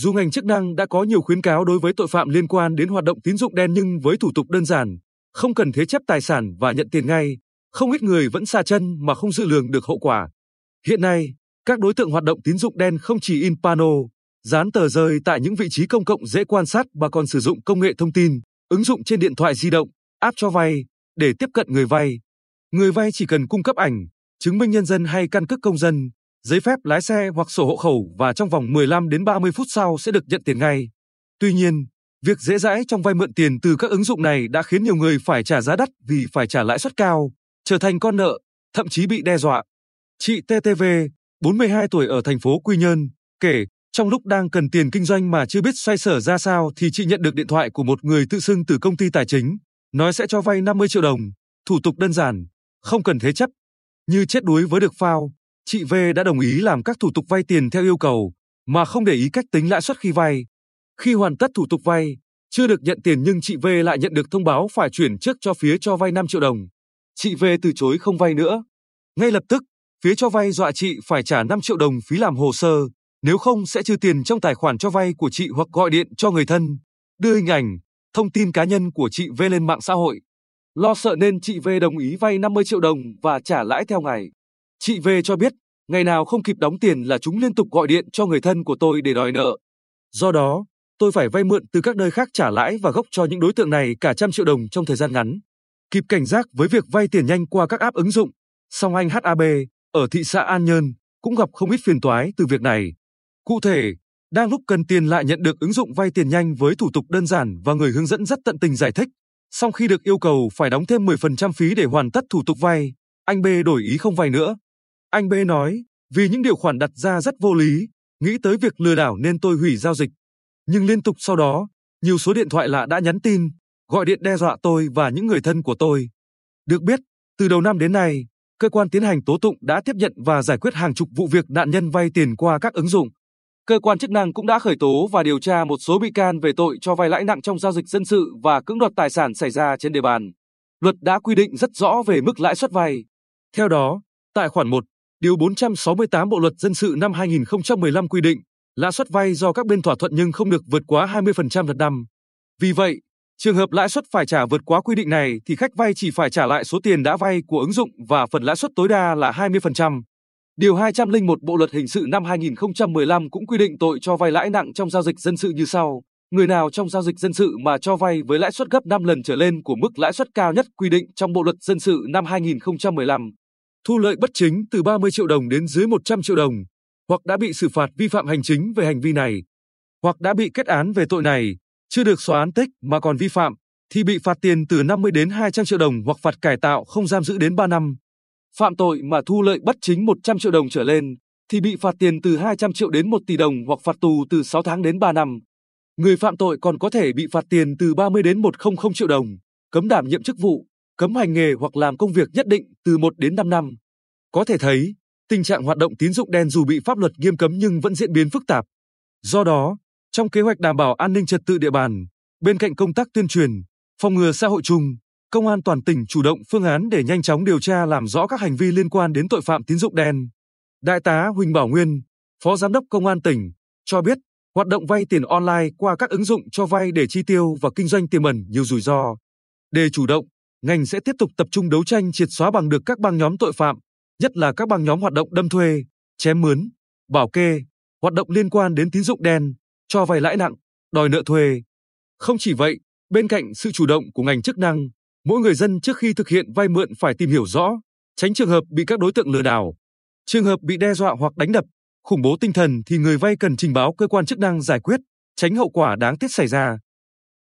Dù ngành chức năng đã có nhiều khuyến cáo đối với tội phạm liên quan đến hoạt động tín dụng đen nhưng với thủ tục đơn giản, không cần thế chấp tài sản và nhận tiền ngay, không ít người vẫn xa chân mà không dự lường được hậu quả. Hiện nay, các đối tượng hoạt động tín dụng đen không chỉ in pano, dán tờ rơi tại những vị trí công cộng dễ quan sát mà còn sử dụng công nghệ thông tin, ứng dụng trên điện thoại di động, app cho vay để tiếp cận người vay. Người vay chỉ cần cung cấp ảnh, chứng minh nhân dân hay căn cước công dân, giấy phép lái xe hoặc sổ hộ khẩu và trong vòng 15 đến 30 phút sau sẽ được nhận tiền ngay. Tuy nhiên, việc dễ dãi trong vay mượn tiền từ các ứng dụng này đã khiến nhiều người phải trả giá đắt vì phải trả lãi suất cao, trở thành con nợ, thậm chí bị đe dọa. Chị TTV, 42 tuổi ở thành phố Quy Nhơn, kể, trong lúc đang cần tiền kinh doanh mà chưa biết xoay sở ra sao thì chị nhận được điện thoại của một người tự xưng từ công ty tài chính, nói sẽ cho vay 50 triệu đồng, thủ tục đơn giản, không cần thế chấp. Như chết đuối với được phao, chị V đã đồng ý làm các thủ tục vay tiền theo yêu cầu, mà không để ý cách tính lãi suất khi vay. Khi hoàn tất thủ tục vay, chưa được nhận tiền nhưng chị V lại nhận được thông báo phải chuyển trước cho phía cho vay 5 triệu đồng. Chị V từ chối không vay nữa. Ngay lập tức, phía cho vay dọa chị phải trả 5 triệu đồng phí làm hồ sơ, nếu không sẽ trừ tiền trong tài khoản cho vay của chị hoặc gọi điện cho người thân, đưa hình ảnh, thông tin cá nhân của chị V lên mạng xã hội. Lo sợ nên chị V đồng ý vay 50 triệu đồng và trả lãi theo ngày. Chị V cho biết, ngày nào không kịp đóng tiền là chúng liên tục gọi điện cho người thân của tôi để đòi nợ. Do đó, tôi phải vay mượn từ các nơi khác trả lãi và gốc cho những đối tượng này cả trăm triệu đồng trong thời gian ngắn. Kịp cảnh giác với việc vay tiền nhanh qua các app ứng dụng, song anh HAB ở thị xã An Nhơn cũng gặp không ít phiền toái từ việc này. Cụ thể, đang lúc cần tiền lại nhận được ứng dụng vay tiền nhanh với thủ tục đơn giản và người hướng dẫn rất tận tình giải thích. Sau khi được yêu cầu phải đóng thêm 10% phí để hoàn tất thủ tục vay, anh B đổi ý không vay nữa. Anh B nói, vì những điều khoản đặt ra rất vô lý, nghĩ tới việc lừa đảo nên tôi hủy giao dịch. Nhưng liên tục sau đó, nhiều số điện thoại lạ đã nhắn tin, gọi điện đe dọa tôi và những người thân của tôi. Được biết, từ đầu năm đến nay, cơ quan tiến hành tố tụng đã tiếp nhận và giải quyết hàng chục vụ việc nạn nhân vay tiền qua các ứng dụng. Cơ quan chức năng cũng đã khởi tố và điều tra một số bị can về tội cho vay lãi nặng trong giao dịch dân sự và cưỡng đoạt tài sản xảy ra trên địa bàn. Luật đã quy định rất rõ về mức lãi suất vay. Theo đó, tại khoản 1, điều 468 Bộ luật dân sự năm 2015 quy định, lãi suất vay do các bên thỏa thuận nhưng không được vượt quá 20% một năm. Vì vậy, trường hợp lãi suất phải trả vượt quá quy định này thì khách vay chỉ phải trả lại số tiền đã vay của ứng dụng và phần lãi suất tối đa là 20%. Điều 201 Bộ luật hình sự năm 2015 cũng quy định tội cho vay lãi nặng trong giao dịch dân sự như sau: Người nào trong giao dịch dân sự mà cho vay với lãi suất gấp 5 lần trở lên của mức lãi suất cao nhất quy định trong Bộ luật dân sự năm 2015, thu lợi bất chính từ 30 triệu đồng đến dưới 100 triệu đồng, hoặc đã bị xử phạt vi phạm hành chính về hành vi này, hoặc đã bị kết án về tội này, chưa được xóa án tích mà còn vi phạm, thì bị phạt tiền từ 50 đến 200 triệu đồng hoặc phạt cải tạo không giam giữ đến 3 năm. Phạm tội mà thu lợi bất chính 100 triệu đồng trở lên thì bị phạt tiền từ 200 triệu đến 1 tỷ đồng hoặc phạt tù từ 6 tháng đến 3 năm. Người phạm tội còn có thể bị phạt tiền từ 30 đến 100 triệu đồng, cấm đảm nhiệm chức vụ, cấm hành nghề hoặc làm công việc nhất định từ 1 đến 5 năm. Có thể thấy, tình trạng hoạt động tín dụng đen dù bị pháp luật nghiêm cấm nhưng vẫn diễn biến phức tạp. Do đó, trong kế hoạch đảm bảo an ninh trật tự địa bàn, bên cạnh công tác tuyên truyền, phòng ngừa xã hội chung, Công an toàn tỉnh chủ động phương án để nhanh chóng điều tra làm rõ các hành vi liên quan đến tội phạm tín dụng đen. Đại tá Huỳnh Bảo Nguyên, Phó Giám đốc Công an tỉnh, cho biết hoạt động vay tiền online qua các ứng dụng cho vay để chi tiêu và kinh doanh tiềm ẩn nhiều rủi ro. Để chủ động, ngành sẽ tiếp tục tập trung đấu tranh triệt xóa bằng được các băng nhóm tội phạm, nhất là các băng nhóm hoạt động đâm thuê, chém mướn, bảo kê, hoạt động liên quan đến tín dụng đen, cho vay lãi nặng, đòi nợ thuê. Không chỉ vậy, bên cạnh sự chủ động của ngành chức năng, Mỗi người dân trước khi thực hiện vay mượn phải tìm hiểu rõ, tránh trường hợp bị các đối tượng lừa đảo. Trường hợp bị đe dọa hoặc đánh đập, khủng bố tinh thần thì người vay cần trình báo cơ quan chức năng giải quyết, tránh hậu quả đáng tiếc xảy ra.